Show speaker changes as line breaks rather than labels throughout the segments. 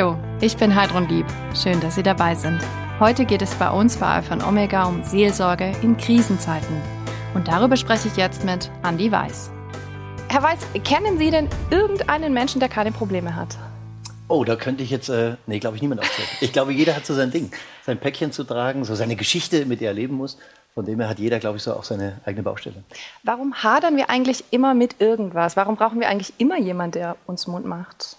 Hallo, ich bin Heidrun Lieb. Schön, dass Sie dabei sind. Heute geht es bei uns bei Alpha und Omega um Seelsorge in Krisenzeiten. Und darüber spreche ich jetzt mit Andy Weiß. Herr Weiß, kennen Sie denn irgendeinen Menschen, der keine Probleme hat?
Oh, da könnte ich jetzt, äh, nee, glaube ich, niemand aufzählen. Ich glaube, jeder hat so sein Ding, sein Päckchen zu tragen, so seine Geschichte, mit der er leben muss. Von dem her hat jeder, glaube ich, so auch seine eigene Baustelle.
Warum hadern wir eigentlich immer mit irgendwas? Warum brauchen wir eigentlich immer jemanden, der uns Mund macht?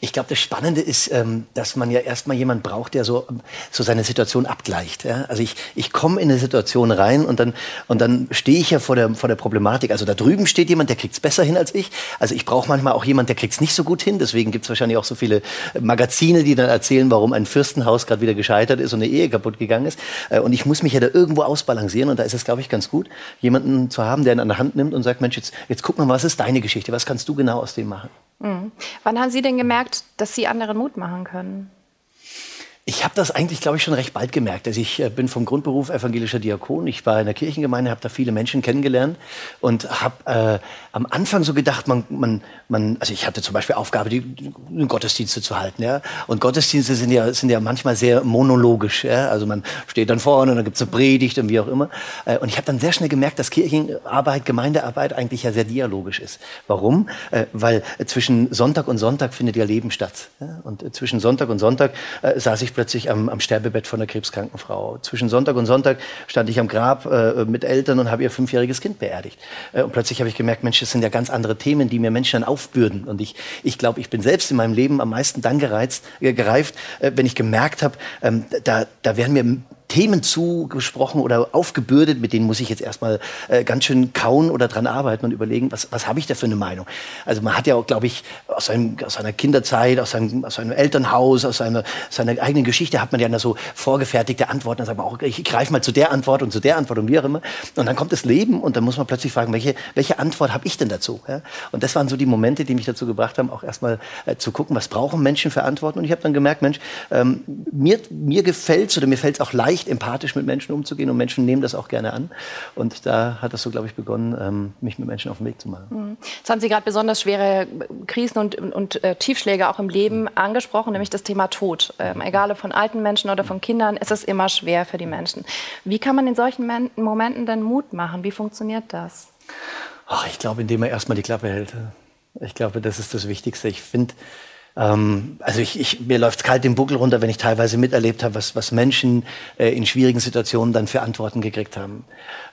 Ich glaube, das Spannende ist, ähm, dass man ja erstmal jemand braucht, der so, so seine Situation abgleicht. Also ich, ich komme in eine Situation rein und dann, und dann stehe ich ja vor der, vor der Problematik. Also da drüben steht jemand, der kriegt es besser hin als ich. Also ich brauche manchmal auch jemand, der kriegt es nicht so gut hin. Deswegen gibt es wahrscheinlich auch so viele Magazine, die dann erzählen, warum ein Fürstenhaus gerade wieder gescheitert ist und eine Ehe kaputt gegangen ist. Äh, und ich muss mich ja da irgendwo ausbalancieren. Und da ist es, glaube ich, ganz gut, jemanden zu haben, der ihn an der Hand nimmt und sagt, Mensch, jetzt, jetzt guck mal, was ist deine Geschichte? Was kannst du genau aus dem machen?
Mhm. Wann haben Sie denn gemerkt, dass Sie anderen Mut machen können?
Ich habe das eigentlich, glaube ich, schon recht bald gemerkt. Also ich äh, bin vom Grundberuf evangelischer Diakon. Ich war in der Kirchengemeinde, habe da viele Menschen kennengelernt und habe äh, am Anfang so gedacht, man, man, man, also ich hatte zum Beispiel Aufgabe, die, die Gottesdienste zu halten. Ja? Und Gottesdienste sind ja, sind ja manchmal sehr monologisch. Ja? Also man steht dann vorne und dann gibt's eine Predigt und wie auch immer. Äh, und ich habe dann sehr schnell gemerkt, dass Kirchenarbeit, Gemeindearbeit eigentlich ja sehr dialogisch ist. Warum? Äh, weil zwischen Sonntag und Sonntag findet ja Leben statt. Ja? Und äh, zwischen Sonntag und Sonntag saß ich plötzlich am, am Sterbebett von einer krebskranken Frau. Zwischen Sonntag und Sonntag stand ich am Grab äh, mit Eltern und habe ihr fünfjähriges Kind beerdigt. Äh, und plötzlich habe ich gemerkt, Mensch, das sind ja ganz andere Themen, die mir Menschen dann aufbürden. Und ich, ich glaube, ich bin selbst in meinem Leben am meisten dann gereizt, äh, gereift, äh, wenn ich gemerkt habe, ähm, da, da werden mir Themen zugesprochen oder aufgebürdet, mit denen muss ich jetzt erstmal äh, ganz schön kauen oder dran arbeiten und überlegen, was, was habe ich da für eine Meinung. Also man hat ja auch, glaube ich, aus, seinem, aus seiner Kinderzeit, aus seinem, aus seinem Elternhaus, aus seiner, seiner eigenen Geschichte hat man ja so vorgefertigte Antworten. Dann sagt man auch, ich greife mal zu der Antwort und zu der Antwort und wie auch immer. Und dann kommt das Leben und dann muss man plötzlich fragen, welche, welche Antwort habe ich denn dazu? Ja? Und das waren so die Momente, die mich dazu gebracht haben, auch erstmal äh, zu gucken, was brauchen Menschen für Antworten. Und ich habe dann gemerkt, Mensch, ähm, mir, mir gefällt es oder mir fällt es auch leicht empathisch mit Menschen umzugehen und Menschen nehmen das auch gerne an. Und da hat das so, glaube ich, begonnen, ähm, mich mit Menschen auf den Weg zu machen.
Mhm. Jetzt haben Sie gerade besonders schwere Krisen und, und äh, Tiefschläge auch im Leben mhm. angesprochen, nämlich das Thema Tod. Ähm, egal ob von alten Menschen oder von Kindern, ist es immer schwer für die Menschen. Wie kann man in solchen Momenten denn Mut machen? Wie funktioniert das?
Ach, ich glaube, indem er erstmal die Klappe hält. Ich glaube, das ist das Wichtigste. Ich finde, ähm, also ich, ich, mir läuft kalt den Buckel runter, wenn ich teilweise miterlebt habe, was, was Menschen äh, in schwierigen Situationen dann für Antworten gekriegt haben.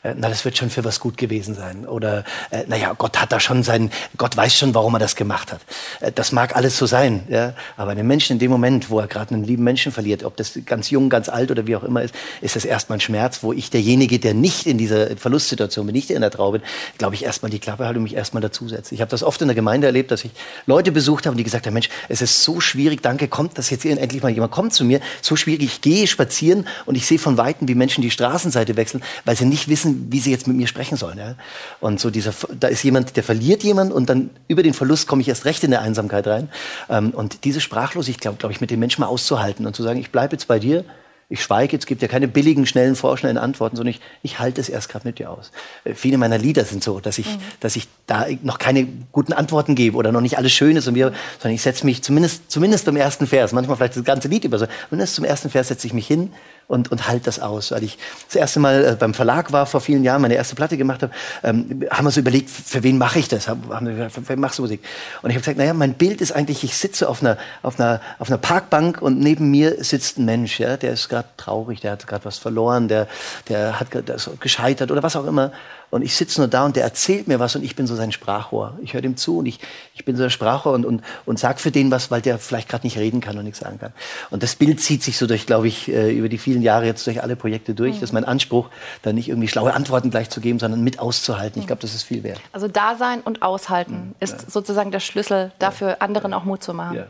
Äh, na, das wird schon für was gut gewesen sein. Oder, äh, naja, Gott hat da schon sein, Gott weiß schon, warum er das gemacht hat. Äh, das mag alles so sein, ja. Aber einem Menschen in dem Moment, wo er gerade einen lieben Menschen verliert, ob das ganz jung, ganz alt oder wie auch immer ist, ist das erstmal ein Schmerz, wo ich derjenige, der nicht in dieser Verlustsituation bin, nicht in der Trauer bin, glaube ich, erstmal die Klappe halte und mich erstmal dazusetze. Ich habe das oft in der Gemeinde erlebt, dass ich Leute besucht habe, die gesagt haben, Mensch, es ist so schwierig, danke, kommt, dass jetzt endlich mal jemand kommt zu mir, so schwierig, ich gehe spazieren und ich sehe von Weitem, wie Menschen die Straßenseite wechseln, weil sie nicht wissen, wie sie jetzt mit mir sprechen sollen. Ja? Und so dieser, da ist jemand, der verliert jemand und dann über den Verlust komme ich erst recht in der Einsamkeit rein. Ähm, und diese Sprachlosigkeit, glaube glaub ich, mit den Menschen mal auszuhalten und zu sagen, ich bleibe jetzt bei dir, ich schweige, es gibt ja keine billigen, schnellen, vorschnellen Antworten, sondern ich, ich halte es erst gerade mit dir aus. Äh, viele meiner Lieder sind so, dass ich, mhm. dass ich da noch keine guten Antworten gebe oder noch nicht alles schön ist, und wir, sondern ich setze mich zumindest, zumindest beim ersten Vers, manchmal vielleicht das ganze Lied über so, zumindest zum ersten Vers setze ich mich hin und, und halt das aus. Weil ich das erste Mal äh, beim Verlag war vor vielen Jahren, meine erste Platte gemacht habe, ähm, haben wir so überlegt, für wen mache ich das? Haben wir für wen machst du Musik? Und ich habe gesagt, naja, mein Bild ist eigentlich, ich sitze auf einer, auf einer, auf einer Parkbank und neben mir sitzt ein Mensch, ja, der ist gerade traurig, der hat gerade was verloren, der, der hat der ist gescheitert oder was auch immer. Und ich sitze nur da und der erzählt mir was und ich bin so sein Sprachrohr. Ich höre dem zu und ich, ich bin so der Sprachrohr und, und, und sag für den was, weil der vielleicht gerade nicht reden kann und nichts sagen kann. Und das Bild zieht sich so durch, glaube ich, äh, über die vielen Jahre jetzt durch alle Projekte durch. Mhm. Das ist mein Anspruch, da nicht irgendwie schlaue Antworten gleich zu geben, sondern mit auszuhalten. Ich glaube, das ist viel wert.
Also da sein und aushalten mhm. ist ja. sozusagen der Schlüssel dafür, anderen auch Mut zu machen. Ja.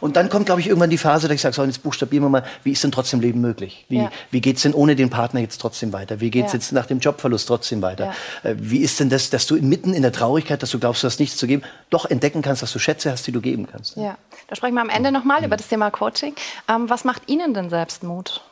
Und dann kommt, glaube ich, irgendwann die Phase, dass ich sage, so, jetzt buchstabieren wir mal, wie ist denn trotzdem Leben möglich? Wie, ja. wie geht es denn ohne den Partner jetzt trotzdem weiter? Wie geht es ja. jetzt nach dem Jobverlust trotzdem weiter? Ja. Äh, wie ist denn das, dass du mitten in der Traurigkeit, dass du glaubst, du hast nichts zu geben, doch entdecken kannst, dass du Schätze hast, die du geben kannst?
Ja, da sprechen wir am Ende nochmal mhm. über das Thema Coaching. Ähm, was macht Ihnen denn selbst Mut?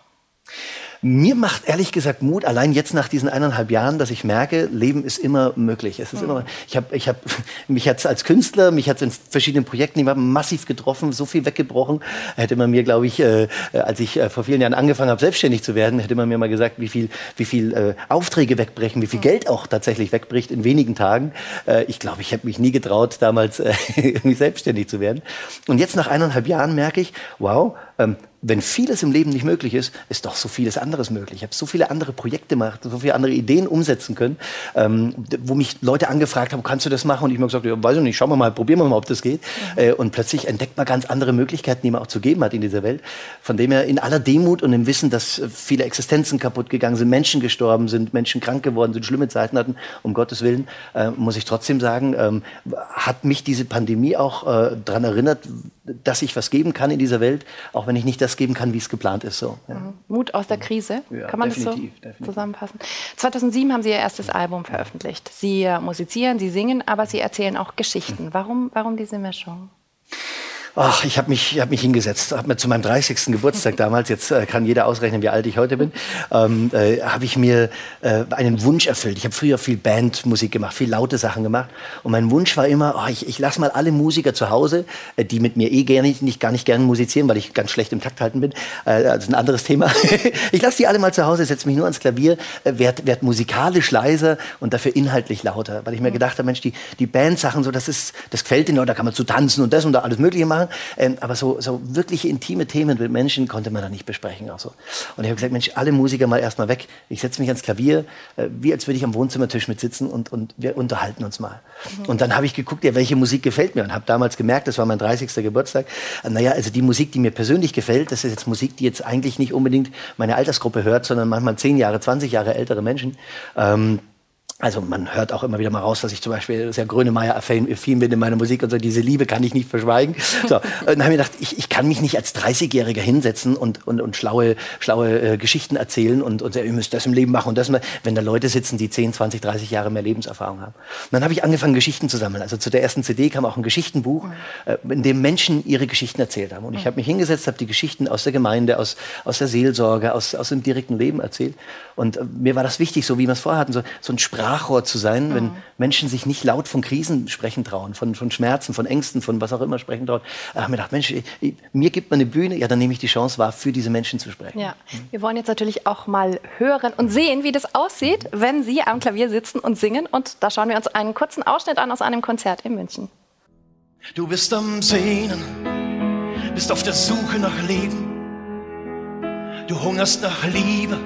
Mir macht ehrlich gesagt Mut, allein jetzt nach diesen eineinhalb Jahren, dass ich merke, Leben ist immer möglich. Es ist mhm. immer, ich habe, ich habe, mich hat's als Künstler, mich hat's in verschiedenen Projekten immer massiv getroffen, so viel weggebrochen. Hätte man mir, glaube ich, äh, als ich äh, vor vielen Jahren angefangen habe, selbstständig zu werden, hätte man mir mal gesagt, wie viel, wie viel äh, Aufträge wegbrechen, wie viel mhm. Geld auch tatsächlich wegbricht in wenigen Tagen. Äh, ich glaube, ich hätte mich nie getraut, damals äh, irgendwie selbstständig zu werden. Und jetzt nach eineinhalb Jahren merke ich, wow, ähm, wenn vieles im Leben nicht möglich ist, ist doch so vieles anderes möglich. Ich habe so viele andere Projekte gemacht, so viele andere Ideen umsetzen können, ähm, wo mich Leute angefragt haben, kannst du das machen? Und ich mir gesagt, ja, weiß ich nicht, schauen wir mal, probieren wir mal, ob das geht. Mhm. Äh, und plötzlich entdeckt man ganz andere Möglichkeiten, die man auch zu geben hat in dieser Welt. Von dem her in aller Demut und im Wissen, dass viele Existenzen kaputt gegangen sind, Menschen gestorben sind, Menschen krank geworden sind, schlimme Zeiten hatten, um Gottes Willen, äh, muss ich trotzdem sagen, ähm, hat mich diese Pandemie auch äh, daran erinnert, dass ich was geben kann in dieser Welt, auch wenn ich nicht das geben kann, wie es geplant ist. So,
ja. Mhm. Mut aus der Krise, ja, kann man das so definitiv. zusammenfassen? 2007 haben Sie Ihr erstes Album veröffentlicht. Sie musizieren, Sie singen, aber Sie erzählen auch Geschichten. Warum, warum diese Mischung?
Ach, ich habe mich, hab mich hingesetzt, habe mir zu meinem 30. Geburtstag damals, jetzt äh, kann jeder ausrechnen, wie alt ich heute bin, ähm, äh, habe ich mir äh, einen Wunsch erfüllt. Ich habe früher viel Bandmusik gemacht, viel laute Sachen gemacht. Und mein Wunsch war immer, oh, ich, ich lasse mal alle Musiker zu Hause, äh, die mit mir eh gerne nicht, gar nicht gerne musizieren, weil ich ganz schlecht im Takt halten bin. Äh, ist ein anderes Thema. ich lasse die alle mal zu Hause, setze mich nur ans Klavier, äh, werd, werd musikalisch leiser und dafür inhaltlich lauter. Weil ich mir gedacht habe, Mensch, die, die Bandsachen, so, das ist, das gefällt denen, da kann man zu tanzen und das und da alles Mögliche machen. Ähm, aber so, so wirklich intime Themen mit Menschen konnte man da nicht besprechen. Auch so. Und ich habe gesagt, Mensch, alle Musiker mal erstmal weg. Ich setze mich ans Klavier, äh, wie als würde ich am Wohnzimmertisch mit sitzen und, und wir unterhalten uns mal. Mhm. Und dann habe ich geguckt, ja, welche Musik gefällt mir und habe damals gemerkt, das war mein 30. Geburtstag, äh, naja, also die Musik, die mir persönlich gefällt, das ist jetzt Musik, die jetzt eigentlich nicht unbedingt meine Altersgruppe hört, sondern manchmal 10 Jahre, 20 Jahre ältere Menschen. Ähm, also man hört auch immer wieder mal raus, dass ich zum Beispiel sehr Grönemeyer-affin bin in meiner Musik und so. Diese Liebe kann ich nicht verschweigen. So, und dann habe ich gedacht, ich, ich kann mich nicht als 30-Jähriger hinsetzen und, und, und schlaue, schlaue äh, Geschichten erzählen und, und sagen, ihr müsst das im Leben machen und das, wenn da Leute sitzen, die 10, 20, 30 Jahre mehr Lebenserfahrung haben. Und dann habe ich angefangen, Geschichten zu sammeln. Also zu der ersten CD kam auch ein Geschichtenbuch, äh, in dem Menschen ihre Geschichten erzählt haben. Und ich habe mich hingesetzt, habe die Geschichten aus der Gemeinde, aus, aus der Seelsorge, aus, aus dem direkten Leben erzählt. Und äh, mir war das wichtig, so wie wir es vorher hatten, so, so ein Sprachrohr zu sein, mhm. wenn Menschen sich nicht laut von Krisen sprechen trauen, von, von Schmerzen, von Ängsten, von was auch immer sprechen trauen. Da habe ich mir gedacht, Mensch, ich, mir gibt man eine Bühne, ja, dann nehme ich die Chance wahr, für diese Menschen zu sprechen.
Ja. Mhm. Wir wollen jetzt natürlich auch mal hören und sehen, wie das aussieht, wenn Sie am Klavier sitzen und singen. Und da schauen wir uns einen kurzen Ausschnitt an aus einem Konzert in München.
Du bist am Sehnen, bist auf der Suche nach Leben. Du hungerst nach Liebe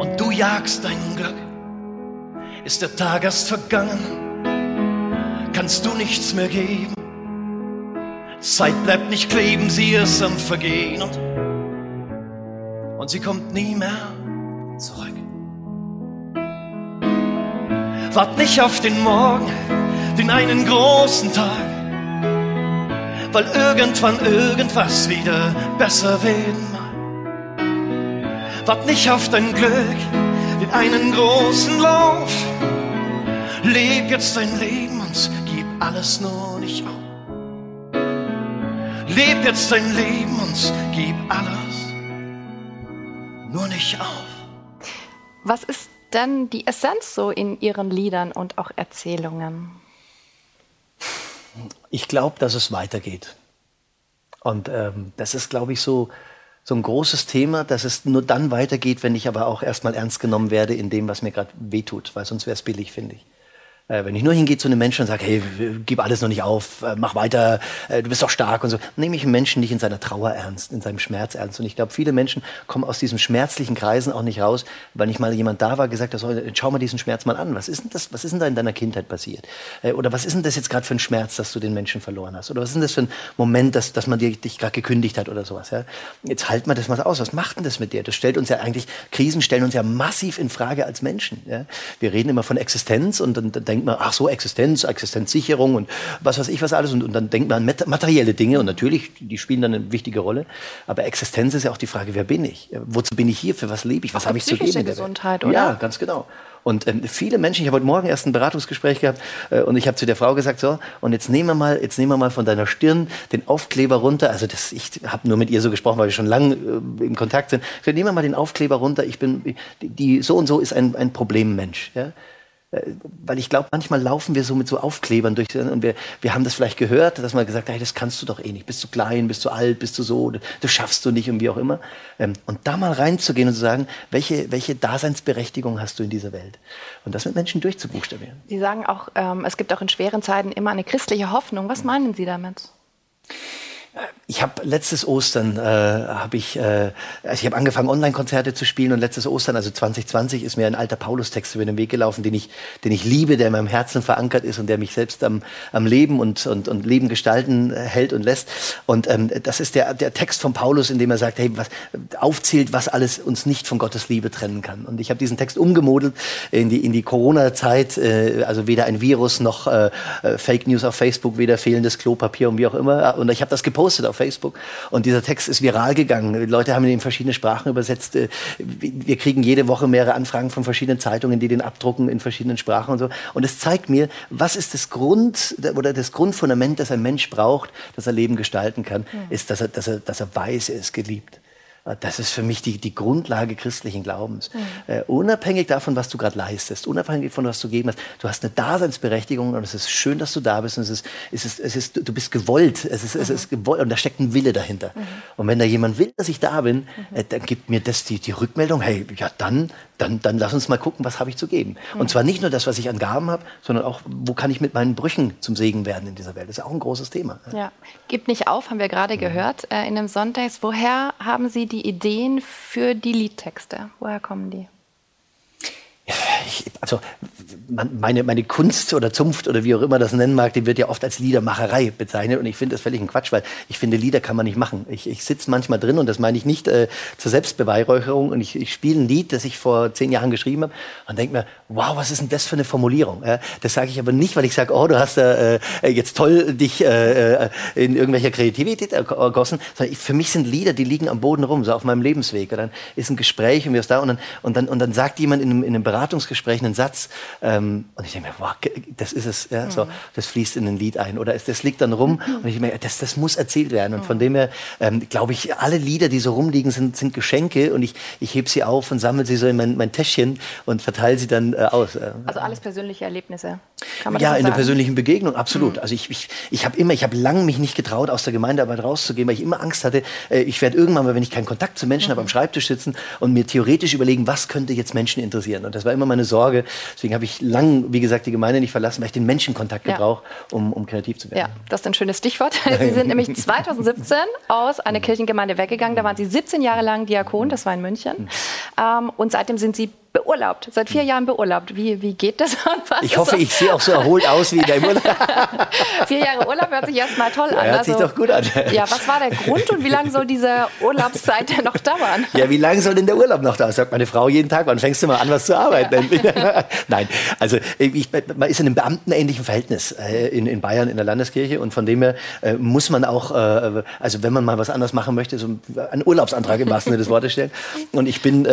und du jagst dein Glück. Ist der Tag erst vergangen, kannst du nichts mehr geben. Zeit bleibt nicht kleben, sie ist am Vergehen und, und sie kommt nie mehr zurück. Wart nicht auf den Morgen, den einen großen Tag, weil irgendwann irgendwas wieder besser werden mag. Wart nicht auf dein Glück, den einen großen Lauf. Leb jetzt dein Leben und gib alles nur nicht auf. Leb jetzt dein Leben und gib alles nur nicht auf.
Was ist denn die Essenz so in Ihren Liedern und auch Erzählungen?
Ich glaube, dass es weitergeht. Und ähm, das ist, glaube ich, so so ein großes Thema, dass es nur dann weitergeht, wenn ich aber auch erstmal ernst genommen werde in dem, was mir gerade wehtut, weil sonst wäre es billig, finde ich. Äh, wenn ich nur hingehe zu einem Menschen und sage, hey, gib alles noch nicht auf, äh, mach weiter, äh, du bist doch stark und so, nehme ich einen Menschen nicht in seiner Trauer ernst, in seinem Schmerz ernst. Und ich glaube, viele Menschen kommen aus diesen schmerzlichen Kreisen auch nicht raus, weil nicht mal jemand da war, gesagt hat, schau mal diesen Schmerz mal an. Was ist denn das, was ist denn da in deiner Kindheit passiert? Oder was ist denn das jetzt gerade für ein Schmerz, dass du den Menschen verloren hast? Oder was ist denn das für ein Moment, dass, dass man dir, dich gerade gekündigt hat oder sowas? Ja? Jetzt halt mal das mal aus. Was macht denn das mit dir? Das stellt uns ja eigentlich, Krisen stellen uns ja massiv in Frage als Menschen. Ja? Wir reden immer von Existenz und dann denken denkt man, ach so, Existenz, Existenzsicherung und was weiß ich was alles. Und, und dann denkt man an materielle Dinge und natürlich, die spielen dann eine wichtige Rolle. Aber Existenz ist ja auch die Frage, wer bin ich? Wozu bin ich hier? Für was lebe ich? Was habe ich zu geben?
Gesundheit, oder?
Ja, ganz genau. Und ähm, viele Menschen, ich habe heute Morgen erst ein Beratungsgespräch gehabt äh, und ich habe zu der Frau gesagt, so, und jetzt nehmen wir mal, jetzt nehmen wir mal von deiner Stirn den Aufkleber runter. Also das, ich habe nur mit ihr so gesprochen, weil wir schon lange äh, im Kontakt sind. So, nehmen wir mal den Aufkleber runter. Ich bin, die, die so und so ist ein, ein Problemmensch. Ja? Äh, weil ich glaube, manchmal laufen wir so mit so Aufklebern durch und wir, wir haben das vielleicht gehört, dass man gesagt hat, hey, das kannst du doch eh nicht, bist du klein, bist du alt, bist du so, das schaffst du nicht und wie auch immer. Ähm, und da mal reinzugehen und zu sagen, welche, welche Daseinsberechtigung hast du in dieser Welt? Und das mit Menschen durchzubuchstabieren.
Sie sagen auch, ähm, es gibt auch in schweren Zeiten immer eine christliche Hoffnung. Was meinen Sie damit?
Ich habe letztes Ostern äh, habe ich, äh, also ich habe angefangen Online-Konzerte zu spielen und letztes Ostern, also 2020, ist mir ein alter Paulus-Text über den Weg gelaufen, den ich, den ich liebe, der in meinem Herzen verankert ist und der mich selbst am, am Leben und, und, und Leben gestalten äh, hält und lässt. Und ähm, das ist der, der Text von Paulus, in dem er sagt, hey, was aufzählt, was alles uns nicht von Gottes Liebe trennen kann. Und ich habe diesen Text umgemodelt in die in die Corona-Zeit, äh, also weder ein Virus noch äh, äh Fake News auf Facebook, weder fehlendes Klopapier und wie auch immer. Und ich habe das gepostet gepostet auf Facebook und dieser Text ist viral gegangen. Die Leute haben ihn in verschiedene Sprachen übersetzt. Äh, wir kriegen jede Woche mehrere Anfragen von verschiedenen Zeitungen, die den abdrucken in verschiedenen Sprachen und so. Und es zeigt mir, was ist das Grund oder das Grundfundament, das ein Mensch braucht, dass er Leben gestalten kann, ist, dass er, dass, er, dass er weiß, er ist geliebt. Das ist für mich die, die Grundlage christlichen Glaubens. Mhm. Uh, unabhängig davon, was du gerade leistest, unabhängig davon, was du gegeben hast, du hast eine Daseinsberechtigung und es ist schön, dass du da bist und es ist, es ist, es ist du bist gewollt, es ist, mhm. es ist gewollt und da steckt ein Wille dahinter. Mhm. Und wenn da jemand will, dass ich da bin, mhm. äh, dann gibt mir das die, die Rückmeldung, hey, ja dann, dann, dann lass uns mal gucken, was habe ich zu geben. Und mhm. zwar nicht nur das, was ich an Gaben habe, sondern auch, wo kann ich mit meinen Brüchen zum Segen werden in dieser Welt. Das ist auch ein großes Thema.
Ja, gib nicht auf, haben wir gerade mhm. gehört äh, in dem Sonntags. Woher haben Sie die Ideen für die Liedtexte? Woher kommen die?
Ich, also meine, meine Kunst oder Zunft oder wie auch immer das nennen mag, die wird ja oft als Liedermacherei bezeichnet und ich finde das völlig ein Quatsch, weil ich finde, Lieder kann man nicht machen. Ich, ich sitze manchmal drin und das meine ich nicht äh, zur Selbstbeweihräucherung und ich, ich spiele ein Lied, das ich vor zehn Jahren geschrieben habe und denke mir, wow, was ist denn das für eine Formulierung? Ja, das sage ich aber nicht, weil ich sage, oh, du hast äh, äh jetzt toll dich äh, äh, in irgendwelcher Kreativität ergossen, sondern ich, für mich sind Lieder, die liegen am Boden rum, so auf meinem Lebensweg. Und dann ist ein Gespräch und wir da und dann, und dann, und dann sagt jemand in einem, in einem Beratungsgespräch einen Satz, ähm, und ich denke mir, wow, das ist es, ja, so, mhm. das fließt in ein Lied ein. Oder das liegt dann rum und ich denke mir, das, das muss erzählt werden. Und von mhm. dem her, ähm, glaube ich, alle Lieder, die so rumliegen, sind, sind Geschenke und ich, ich hebe sie auf und sammle sie so in mein, mein Täschchen und verteile sie dann äh, aus.
Also alles persönliche Erlebnisse.
Kann man ja, in der persönlichen Begegnung, absolut. Mhm. Also ich, ich, ich habe immer, ich habe lange mich nicht getraut, aus der Gemeindearbeit rauszugehen, weil ich immer Angst hatte, äh, ich werde irgendwann mal, wenn ich keinen Kontakt zu Menschen mhm. habe, am Schreibtisch sitzen und mir theoretisch überlegen, was könnte jetzt Menschen interessieren. Und das war immer meine Sorge. Deswegen habe ich lang, wie gesagt, die Gemeinde nicht verlassen, weil ich den Menschenkontakt ja. gebrauche, um, um kreativ zu werden.
Ja, das ist ein schönes Stichwort. Sie sind nämlich 2017 aus einer Kirchengemeinde weggegangen. Da waren Sie 17 Jahre lang Diakon, das war in München. Mhm. Ähm, und seitdem sind Sie beurlaubt, seit vier Jahren beurlaubt. Wie, wie geht das?
ich hoffe, ich sehe auch so erholt aus wie in deinem Urlaub.
vier Jahre Urlaub hört sich erstmal toll an. Ja,
hört also, sich doch gut an.
Ja, was war der Grund und wie lange soll diese Urlaubszeit denn noch dauern?
Ja, wie lange soll denn der Urlaub noch dauern? Sagt meine Frau jeden Tag, wann fängst du mal an, was zu arbeiten? Ja. Nein, also ich, man ist in einem beamtenähnlichen Verhältnis äh, in, in Bayern in der Landeskirche und von dem her äh, muss man auch, äh, also wenn man mal was anderes machen möchte, so einen Urlaubsantrag im wahrsten Sinne des Wortes stellen. Und ich bin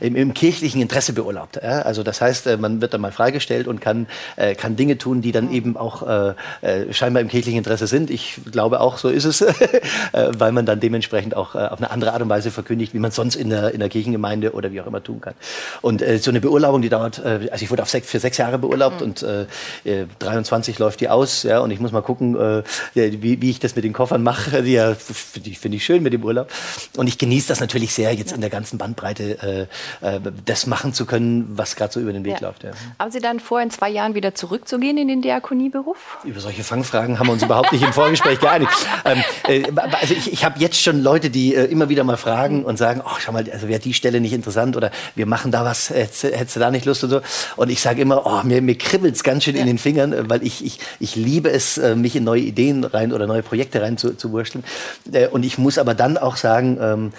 im, im kirchlichen Interesse beurlaubt. Ja? Also das heißt, äh, man wird dann mal freigestellt und kann, äh, kann Dinge tun, die dann eben auch äh, äh scheinbar im kirchlichen Interesse sind. Ich glaube auch, so ist es, weil man dann dementsprechend auch auf eine andere Art und Weise verkündigt, wie man sonst in der, in der Kirchengemeinde oder wie auch immer tun kann. Und äh, so eine Beurlaubung, die dauert, äh, also ich wurde auf sech, für sechs Jahre beurlaubt mhm. und äh, 23 läuft die aus, ja, und ich muss mal gucken, äh, wie, wie ich das mit den Koffern mache. Ja, finde ich, schön mit dem Urlaub. Und ich genieße das natürlich sehr, jetzt in der ganzen Bandbreite äh, das machen zu können, was gerade so über den Weg ja. läuft. Ja.
Haben Sie dann vor, in zwei Jahren wieder zurückzugehen in den Diakonieberuf?
Über solche Fangfragen haben wir uns überhaupt nicht im Vorgespräch geeinigt. Ähm, äh, also ich, ich habe jetzt schon Leute, die äh, immer wieder mal fragen und sagen, oh, schau mal, also wäre die Stelle nicht interessant oder wir machen da was, hättest, hättest du da nicht Lust und so. Und ich sage immer, oh, mir, mir kribbelt es ganz schön ja. in den Fingern, äh, weil ich, ich, ich liebe es, äh, mich in neue Ideen rein oder neue Projekte rein zu, zu wursteln. Äh, und ich muss aber dann auch sagen, ähm,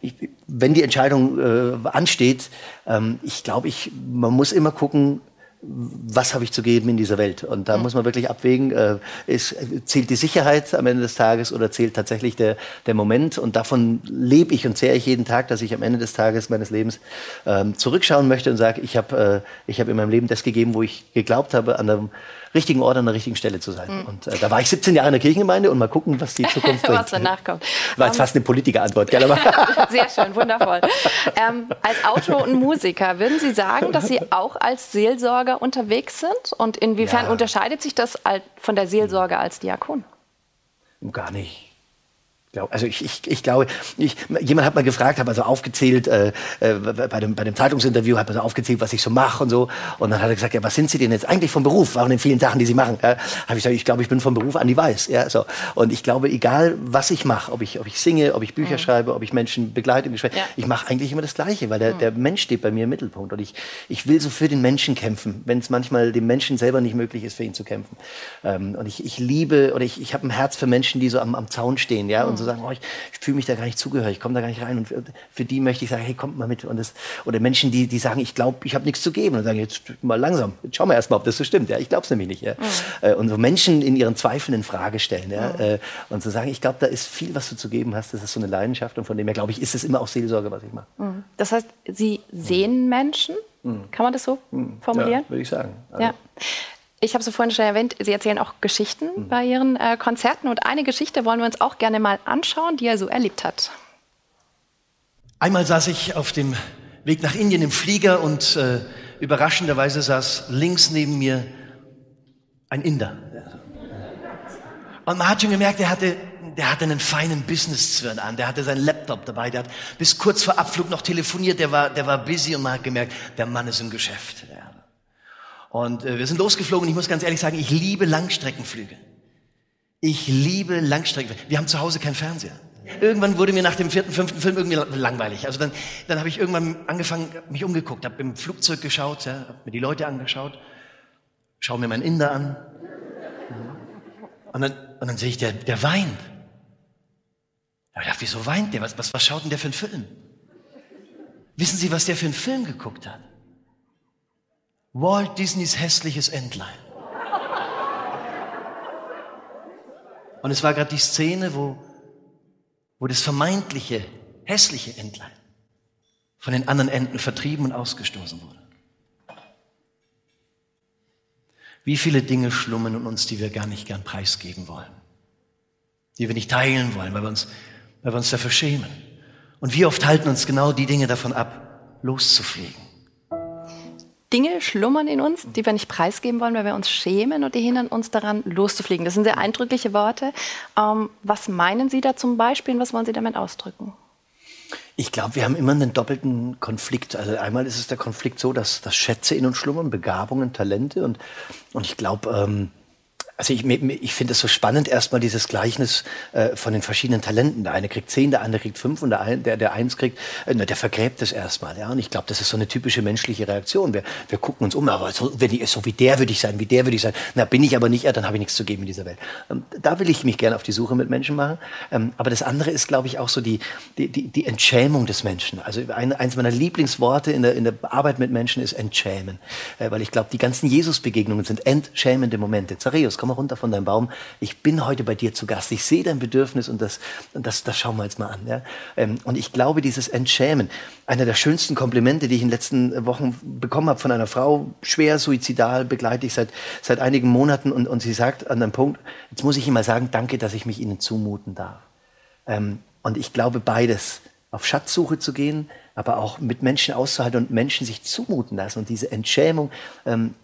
ich, wenn die Entscheidung ansteht, ähm, ich glaube, ich, man muss immer gucken, was habe ich zu geben in dieser Welt? Und da mhm. muss man wirklich abwägen, äh, ist, zählt die Sicherheit am Ende des Tages oder zählt tatsächlich der, der Moment? Und davon lebe ich und zehre ich jeden Tag, dass ich am Ende des Tages meines Lebens ähm, zurückschauen möchte und sage, ich habe äh, hab in meinem Leben das gegeben, wo ich geglaubt habe, an einem richtigen Ort an der richtigen Stelle zu sein. Mhm. Und äh, da war ich 17 Jahre in der Kirchengemeinde und mal gucken, was die Zukunft bringt.
was danach kommt.
War jetzt um, fast eine Politikerantwort, gell? Aber
Sehr schön, wundervoll. Ähm, als Autor und Musiker, würden Sie sagen, dass Sie auch als Seelsorger unterwegs sind? Und inwiefern ja. unterscheidet sich das von der Seelsorge als Diakon?
Gar nicht also ich, ich, ich glaube, ich, jemand hat mal gefragt, hat also aufgezählt, äh, äh, bei, dem, bei dem Zeitungsinterview hat man so aufgezählt, was ich so mache und so. Und dann hat er gesagt, ja, was sind Sie denn jetzt eigentlich vom Beruf, von den vielen Sachen, die Sie machen? Ja, habe ich gesagt, ich glaube, ich bin vom Beruf Andi Weiß. Ja, so. Und ich glaube, egal was ich mache, ob ich, ob ich singe, ob ich Bücher mhm. schreibe, ob ich Menschen begleite im Gespräch, ja. ich mache eigentlich immer das Gleiche, weil der, mhm. der Mensch steht bei mir im Mittelpunkt. Und ich, ich will so für den Menschen kämpfen, wenn es manchmal dem Menschen selber nicht möglich ist, für ihn zu kämpfen. Ähm, und ich, ich liebe, oder ich, ich habe ein Herz für Menschen, die so am, am Zaun stehen, ja, mhm. und so sagen, oh, ich, ich fühle mich da gar nicht zugehörig, ich komme da gar nicht rein. Und für die möchte ich sagen, hey, kommt mal mit. Und das, oder Menschen, die, die sagen, ich glaube, ich habe nichts zu geben. Und sagen, jetzt mal langsam, jetzt schauen wir erst mal, ob das so stimmt. Ja, ich glaube es nämlich nicht. Ja. Mhm. Und so Menschen in ihren Zweifeln in Frage stellen. Ja. Mhm. Und zu sagen, ich glaube, da ist viel, was du zu geben hast. Das ist so eine Leidenschaft. Und von dem her, glaube ich, ist es immer auch Seelsorge, was ich mache.
Mhm. Das heißt, Sie sehen Menschen? Mhm. Kann man das so mhm. formulieren?
Ja, würde ich sagen.
Also. Ja. Ich habe es vorhin schon erwähnt, Sie erzählen auch Geschichten mhm. bei Ihren äh, Konzerten. Und eine Geschichte wollen wir uns auch gerne mal anschauen, die er so erlebt hat.
Einmal saß ich auf dem Weg nach Indien im Flieger und äh, überraschenderweise saß links neben mir ein Inder. Und man hat schon gemerkt, der hatte, der hatte einen feinen Business-Zwirn an, der hatte seinen Laptop dabei, der hat bis kurz vor Abflug noch telefoniert, der war, der war busy und man hat gemerkt, der Mann ist im Geschäft. Und äh, wir sind losgeflogen ich muss ganz ehrlich sagen, ich liebe Langstreckenflüge. Ich liebe Langstreckenflüge. Wir haben zu Hause keinen Fernseher. Irgendwann wurde mir nach dem vierten, fünften Film irgendwie langweilig. Also dann, dann habe ich irgendwann angefangen, mich umgeguckt, habe im Flugzeug geschaut, ja, habe mir die Leute angeschaut, schaue mir meinen Inder an. Und dann, und dann sehe ich, der, der weint. Da ich dachte, wieso weint der? Was, was, was schaut denn der für einen Film? Wissen Sie, was der für einen Film geguckt hat? Walt Disneys hässliches Entlein. Und es war gerade die Szene, wo, wo das vermeintliche hässliche Entlein von den anderen Enten vertrieben und ausgestoßen wurde. Wie viele Dinge schlummern in uns, die wir gar nicht gern preisgeben wollen, die wir nicht teilen wollen, weil wir uns, weil wir uns dafür schämen. Und wie oft halten uns genau die Dinge davon ab, loszufliegen.
Dinge schlummern in uns, die wir nicht preisgeben wollen, weil wir uns schämen und die hindern uns daran, loszufliegen. Das sind sehr eindrückliche Worte. Ähm, was meinen Sie da zum Beispiel und was wollen Sie damit ausdrücken?
Ich glaube, wir haben immer einen doppelten Konflikt. Also einmal ist es der Konflikt so, dass, dass Schätze in uns schlummern, Begabungen, Talente. Und, und ich glaube, ähm, also ich, ich finde es so spannend, erstmal dieses Gleichnis äh, von den verschiedenen Talenten. Der eine kriegt zehn, der andere kriegt fünf und der, ein, der, der eins kriegt, äh, der vergräbt es erstmal. Ja? Und ich glaube, das ist so eine typische menschliche Reaktion. Wir, wir gucken uns um, aber so, wenn ich, so wie der würde ich sein, wie der würde ich sein. Na, bin ich aber nicht, ja, dann habe ich nichts zu geben in dieser Welt. Ähm, da will ich mich gerne auf die Suche mit Menschen machen. Ähm, aber das andere ist, glaube ich, auch so die, die, die, die Entschämung des Menschen. Also ein, eins meiner Lieblingsworte in der, in der Arbeit mit Menschen ist entschämen. Äh, weil ich glaube, die ganzen Jesus-Begegnungen sind entschämende Momente. Zareus, komm mal runter von deinem Baum. Ich bin heute bei dir zu Gast. Ich sehe dein Bedürfnis und das, und das, das schauen wir jetzt mal an. Ja? Ähm, und ich glaube, dieses Entschämen, einer der schönsten Komplimente, die ich in den letzten Wochen bekommen habe von einer Frau, schwer suizidal, begleite ich seit, seit einigen Monaten und, und sie sagt an einem Punkt, jetzt muss ich Ihnen mal sagen, danke, dass ich mich Ihnen zumuten darf. Ähm, und ich glaube beides, auf Schatzsuche zu gehen, aber auch mit Menschen auszuhalten und Menschen sich zumuten lassen und diese Entschämung, ähm,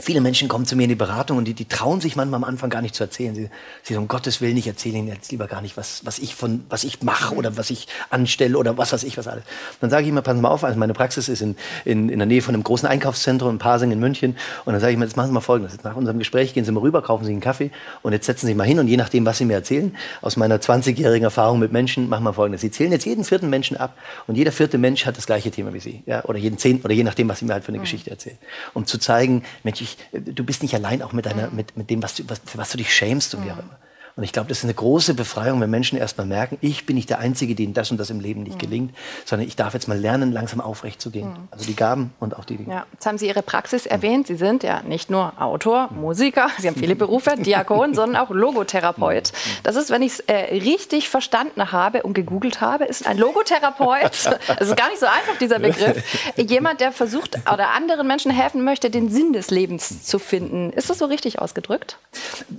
Viele Menschen kommen zu mir in die Beratung und die, die trauen sich manchmal am Anfang gar nicht zu erzählen. Sie, sie sagen, um Gottes Willen, ich erzähle Ihnen jetzt lieber gar nicht, was, was ich von, was ich mache oder was ich anstelle oder was weiß ich, was alles. Dann sage ich immer, passen Sie mal auf, also meine Praxis ist in, in, in der Nähe von einem großen Einkaufszentrum in Pasing in München. Und dann sage ich mir, jetzt machen Sie mal Folgendes. Jetzt nach unserem Gespräch gehen Sie mal rüber, kaufen Sie einen Kaffee und jetzt setzen Sie sich mal hin und je nachdem, was Sie mir erzählen, aus meiner 20-jährigen Erfahrung mit Menschen, machen wir Folgendes. Sie zählen jetzt jeden vierten Menschen ab und jeder vierte Mensch hat das gleiche Thema wie Sie. Ja? Oder jeden zehnten, oder je nachdem, was Sie mir halt für eine mhm. Geschichte erzählen. Um zu zeigen, Mensch, ich, du bist nicht allein auch mit, deiner, mit, mit dem, was du, was, für was du dich schämst und wie auch immer. Und ich glaube, das ist eine große Befreiung, wenn Menschen erstmal merken, ich bin nicht der Einzige, dem das und das im Leben nicht mhm. gelingt, sondern ich darf jetzt mal lernen, langsam aufrecht zu gehen. Mhm. Also die Gaben und auch die Dinge.
Ja. Jetzt haben Sie Ihre Praxis erwähnt. Sie sind ja nicht nur Autor, Musiker, Sie haben viele Berufe, Diakon, sondern auch Logotherapeut. Mhm. Das ist, wenn ich es äh, richtig verstanden habe und gegoogelt habe, ist ein Logotherapeut, das ist gar nicht so einfach, dieser Begriff, jemand, der versucht oder anderen Menschen helfen möchte, den Sinn des Lebens zu finden. Ist das so richtig ausgedrückt?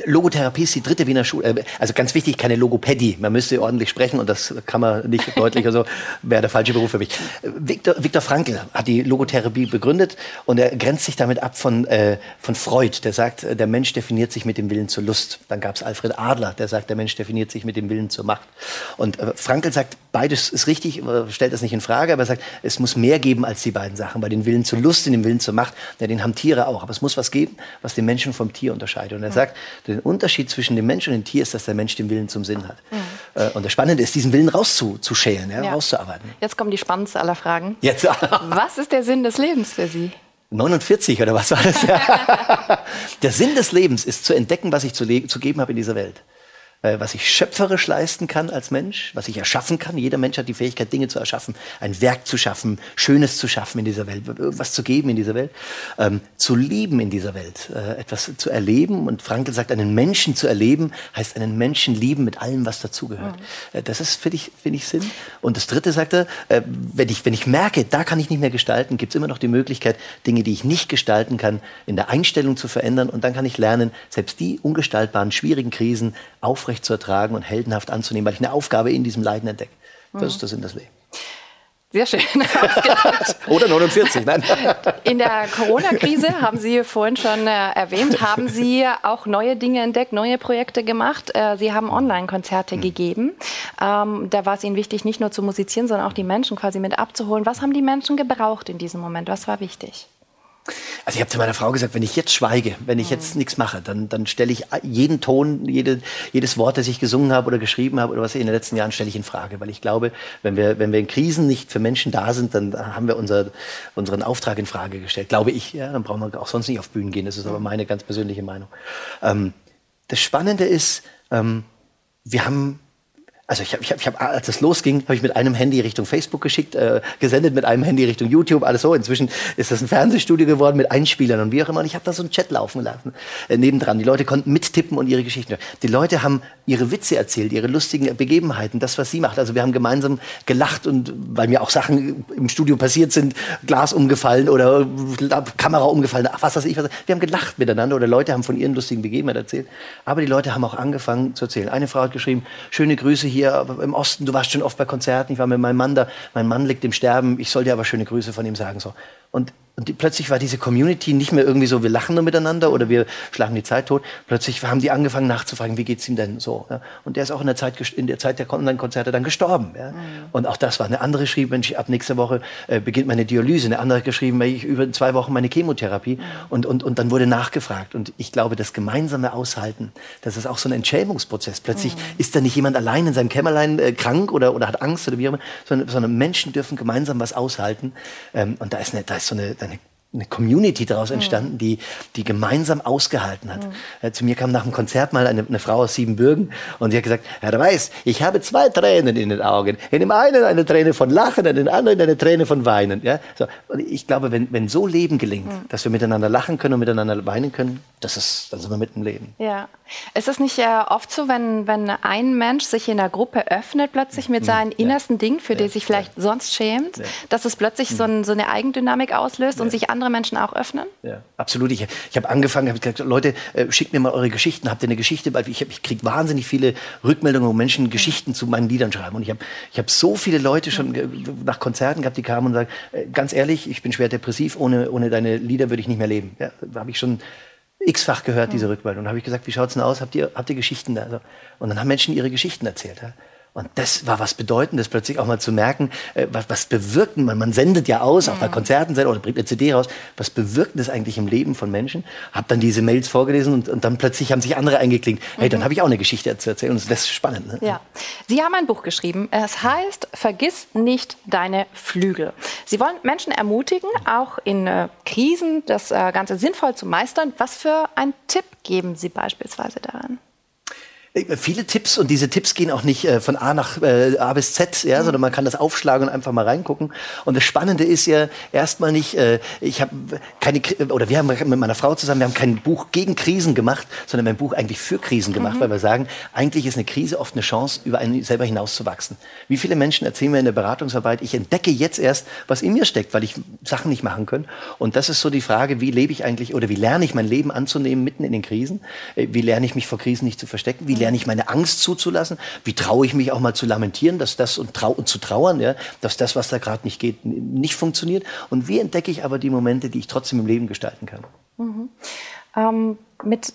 Logotherapie ist die dritte Wiener Schule also ganz wichtig, keine Logopädie. Man müsste ordentlich sprechen und das kann man nicht deutlich, also wäre der falsche Beruf für mich. Viktor, Viktor Frankl hat die Logotherapie begründet und er grenzt sich damit ab von, äh, von Freud, der sagt, der Mensch definiert sich mit dem Willen zur Lust. Dann gab es Alfred Adler, der sagt, der Mensch definiert sich mit dem Willen zur Macht. Und äh, Frankl sagt, beides ist richtig, stellt das nicht in Frage, aber er sagt, es muss mehr geben als die beiden Sachen. Bei den Willen zur Lust und dem Willen zur Macht, ja, den haben Tiere auch. Aber es muss was geben, was den Menschen vom Tier unterscheidet. Und er sagt, der Unterschied zwischen dem Mensch und dem Tier ist, dass der Mensch den Willen zum Sinn hat. Mhm. Und das Spannende ist, diesen Willen rauszuschälen, ja, ja. rauszuarbeiten.
Jetzt kommen die spannendste aller Fragen.
Jetzt.
was ist der Sinn des Lebens für Sie?
49 oder was war das? der Sinn des Lebens ist zu entdecken, was ich zu, zu geben habe in dieser Welt. Äh, was ich schöpferisch leisten kann als Mensch, was ich erschaffen kann. Jeder Mensch hat die Fähigkeit, Dinge zu erschaffen, ein Werk zu schaffen, Schönes zu schaffen in dieser Welt, was zu geben in dieser Welt, ähm, zu lieben in dieser Welt, äh, etwas zu erleben. Und Frankl sagt, einen Menschen zu erleben, heißt einen Menschen lieben mit allem, was dazugehört. Mhm. Äh, das ist, finde ich, find ich Sinn. Und das Dritte sagt er, äh, wenn, ich, wenn ich merke, da kann ich nicht mehr gestalten, gibt es immer noch die Möglichkeit, Dinge, die ich nicht gestalten kann, in der Einstellung zu verändern. Und dann kann ich lernen, selbst die ungestaltbaren, schwierigen Krisen aufrecht aufrecht zu ertragen und heldenhaft anzunehmen, weil ich eine Aufgabe in diesem Leiden entdecke. Das mhm. ist das in das Leben.
Sehr schön
Oder 49, nein.
In der Corona-Krise, haben Sie vorhin schon äh, erwähnt, haben Sie auch neue Dinge entdeckt, neue Projekte gemacht. Äh, Sie haben Online-Konzerte mhm. gegeben. Ähm, da war es Ihnen wichtig, nicht nur zu musizieren, sondern auch die Menschen quasi mit abzuholen. Was haben die Menschen gebraucht in diesem Moment? Was war wichtig?
Also ich habe zu meiner Frau gesagt, wenn ich jetzt schweige, wenn ich jetzt nichts mache, dann, dann stelle ich jeden Ton, jede, jedes Wort, das ich gesungen habe oder geschrieben habe oder was ich in den letzten Jahren, stelle ich in Frage. Weil ich glaube, wenn wir, wenn wir in Krisen nicht für Menschen da sind, dann haben wir unser, unseren Auftrag in Frage gestellt. Glaube ich. Ja, dann brauchen wir auch sonst nicht auf Bühnen gehen. Das ist aber meine ganz persönliche Meinung. Ähm, das Spannende ist, ähm, wir haben also ich habe, ich hab, ich hab, als es losging, habe ich mit einem Handy Richtung Facebook geschickt, äh, gesendet, mit einem Handy Richtung YouTube, alles so. Inzwischen ist das ein Fernsehstudio geworden mit Einspielern und wie auch immer. Und ich habe da so einen Chat laufen lassen, äh, nebendran. Die Leute konnten mittippen und ihre Geschichten. Die Leute haben ihre Witze erzählt, ihre lustigen Begebenheiten, das, was sie macht. Also wir haben gemeinsam gelacht und weil mir auch Sachen im Studio passiert sind, Glas umgefallen oder Kamera umgefallen, was weiß ich. Was. Wir haben gelacht miteinander oder Leute haben von ihren lustigen Begebenheiten erzählt. Aber die Leute haben auch angefangen zu erzählen. Eine Frau hat geschrieben, schöne Grüße hier hier im Osten, du warst schon oft bei Konzerten, ich war mit meinem Mann da, mein Mann liegt im Sterben, ich soll dir aber schöne Grüße von ihm sagen. So. Und und die, plötzlich war diese Community nicht mehr irgendwie so, wir lachen nur miteinander oder wir schlagen die Zeit tot. Plötzlich haben die angefangen nachzufragen, wie geht's ihm denn so? Ja? Und der ist auch in der Zeit, in der Zeit der Online-Konzerte dann gestorben. Ja? Mhm. Und auch das war eine andere schrieb, Mensch, ab nächster Woche äh, beginnt meine Dialyse. Eine andere geschrieben, ich über zwei Wochen meine Chemotherapie. Mhm. Und, und, und dann wurde nachgefragt. Und ich glaube, das gemeinsame Aushalten, das ist auch so ein Entschämungsprozess. Plötzlich mhm. ist da nicht jemand allein in seinem Kämmerlein äh, krank oder, oder hat Angst oder wie auch immer, sondern, sondern Menschen dürfen gemeinsam was aushalten. Ähm, und da ist, eine, da ist so eine, eine Community daraus mhm. entstanden, die, die gemeinsam ausgehalten hat. Mhm. Zu mir kam nach dem Konzert mal eine, eine, Frau aus Siebenbürgen und sie hat gesagt, Herr Weiß, ich habe zwei Tränen in den Augen. In dem einen eine Träne von Lachen, in dem anderen eine Träne von Weinen. Ja? So. Und ich glaube, wenn, wenn so Leben gelingt, mhm. dass wir miteinander lachen können und miteinander weinen können, das ist, dann sind wir mitten im Leben.
Ja. Ist es nicht äh, oft so, wenn, wenn ein Mensch sich in einer Gruppe öffnet, plötzlich mit mhm. seinen innersten ja. Dingen, für ja. die sich vielleicht ja. sonst schämt, dass es plötzlich so, ein, so, eine Eigendynamik auslöst und sich andere Menschen auch öffnen?
Ja, absolut. Ich, ich habe angefangen, habe gesagt, Leute, äh, schickt mir mal eure Geschichten. Habt ihr eine Geschichte? Weil ich, ich kriege wahnsinnig viele Rückmeldungen, wo Menschen mhm. Geschichten zu meinen Liedern schreiben. Und ich habe ich hab so viele Leute schon nach Konzerten gehabt, die kamen und sagen, äh, ganz ehrlich, ich bin schwer depressiv, ohne, ohne deine Lieder würde ich nicht mehr leben. Ja, da habe ich schon x-fach gehört, diese Rückmeldung. Und habe ich gesagt, wie schaut's denn aus? Habt ihr, habt ihr Geschichten da? Also, und dann haben Menschen ihre Geschichten erzählt. Ja? Und das war was Bedeutendes, plötzlich auch mal zu merken, äh, was, was bewirkt man? Man sendet ja aus, auch bei mhm. Konzerten oder bringt eine CD raus. Was bewirkt das eigentlich im Leben von Menschen? Hab dann diese Mails vorgelesen und, und dann plötzlich haben sich andere eingeklinkt. Hey, mhm. dann habe ich auch eine Geschichte zu erzählen. Und das ist spannend. Ne?
Ja. Sie haben ein Buch geschrieben. Es heißt Vergiss nicht deine Flügel. Sie wollen Menschen ermutigen, auch in äh, Krisen das äh, Ganze sinnvoll zu meistern. Was für einen Tipp geben Sie beispielsweise daran?
Äh, viele Tipps und diese Tipps gehen auch nicht äh, von A nach äh, A bis Z, ja, mhm. sondern man kann das aufschlagen und einfach mal reingucken. Und das Spannende ist ja erstmal nicht, äh, ich habe keine oder wir haben mit meiner Frau zusammen, wir haben kein Buch gegen Krisen gemacht, sondern ein Buch eigentlich für Krisen gemacht, mhm. weil wir sagen, eigentlich ist eine Krise oft eine Chance, über einen selber hinauszuwachsen. Wie viele Menschen erzählen mir in der Beratungsarbeit, ich entdecke jetzt erst, was in mir steckt, weil ich Sachen nicht machen kann. Und das ist so die Frage, wie lebe ich eigentlich oder wie lerne ich mein Leben anzunehmen mitten in den Krisen? Äh, wie lerne ich mich vor Krisen nicht zu verstecken? Wie lerne ich meine Angst zuzulassen? Wie traue ich mich auch mal zu lamentieren, dass das und, trau und zu trauern, ja, dass das, was da gerade nicht geht, nicht funktioniert? Und wie entdecke ich aber die Momente, die ich trotzdem im Leben gestalten kann?
Mhm. Ähm, mit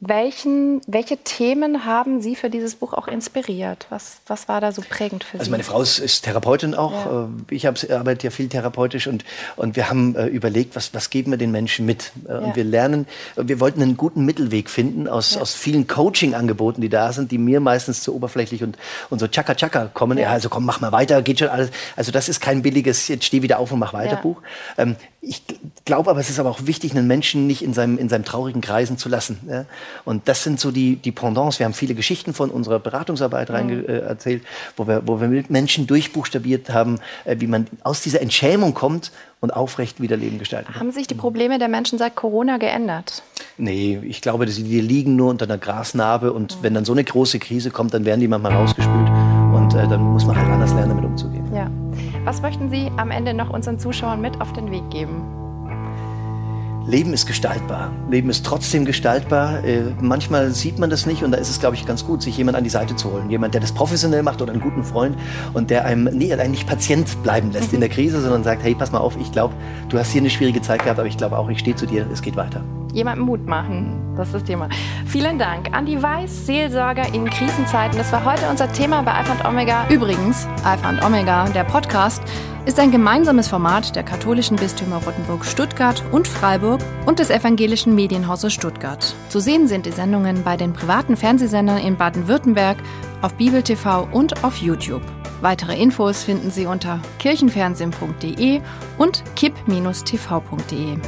welchen, welche Themen haben Sie für dieses Buch auch inspiriert? Was, was war da so prägend für
also
Sie?
Also meine Frau ist, ist Therapeutin auch. Ja. Äh, ich arbeite ja viel therapeutisch und, und wir haben äh, überlegt, was, was geben wir den Menschen mit? Äh, ja. Und wir lernen, wir wollten einen guten Mittelweg finden aus, ja. aus vielen Coaching-Angeboten, die da sind, die mir meistens zu oberflächlich und, und so tschakka-tschakka kommen. Ja. also komm, mach mal weiter, geht schon alles. Also das ist kein billiges, jetzt steh wieder auf und mach weiter Buch. Ähm, ich glaube aber, es ist aber auch wichtig, einen Menschen nicht in seinem, in seinem traurigen Kreisen zu lassen. Ja? Und das sind so die, die Pendants. Wir haben viele Geschichten von unserer Beratungsarbeit mhm. rein äh, erzählt, wo wir, wo wir mit Menschen durchbuchstabiert haben, äh, wie man aus dieser Entschämung kommt und aufrecht wieder Leben gestalten kann.
Haben sich die Probleme der Menschen seit Corona geändert?
Nee, ich glaube, die, die liegen nur unter einer Grasnarbe und mhm. wenn dann so eine große Krise kommt, dann werden die manchmal rausgespült und äh, dann muss man halt anders lernen, damit umzugehen.
Ja. Was möchten Sie am Ende noch unseren Zuschauern mit auf den Weg geben?
Leben ist gestaltbar. Leben ist trotzdem gestaltbar. Äh, manchmal sieht man das nicht und da ist es, glaube ich, ganz gut, sich jemand an die Seite zu holen. Jemand, der das professionell macht oder einen guten Freund und der einem nee, einen nicht Patient bleiben lässt in der Krise, sondern sagt, hey, pass mal auf, ich glaube, du hast hier eine schwierige Zeit gehabt, aber ich glaube auch, ich stehe zu dir, es geht weiter.
Jemandem Mut machen, das ist das Thema. Vielen Dank. Andi Weiß, Seelsorger in Krisenzeiten. Das war heute unser Thema bei Alpha und Omega. Übrigens, Alpha und Omega, der Podcast, ist ein gemeinsames Format der katholischen Bistümer Rottenburg Stuttgart und Freiburg und des evangelischen Medienhauses Stuttgart. Zu sehen sind die Sendungen bei den privaten Fernsehsendern in Baden-Württemberg, auf Bibel TV und auf YouTube. Weitere Infos finden Sie unter kirchenfernsehen.de und kipp-tv.de.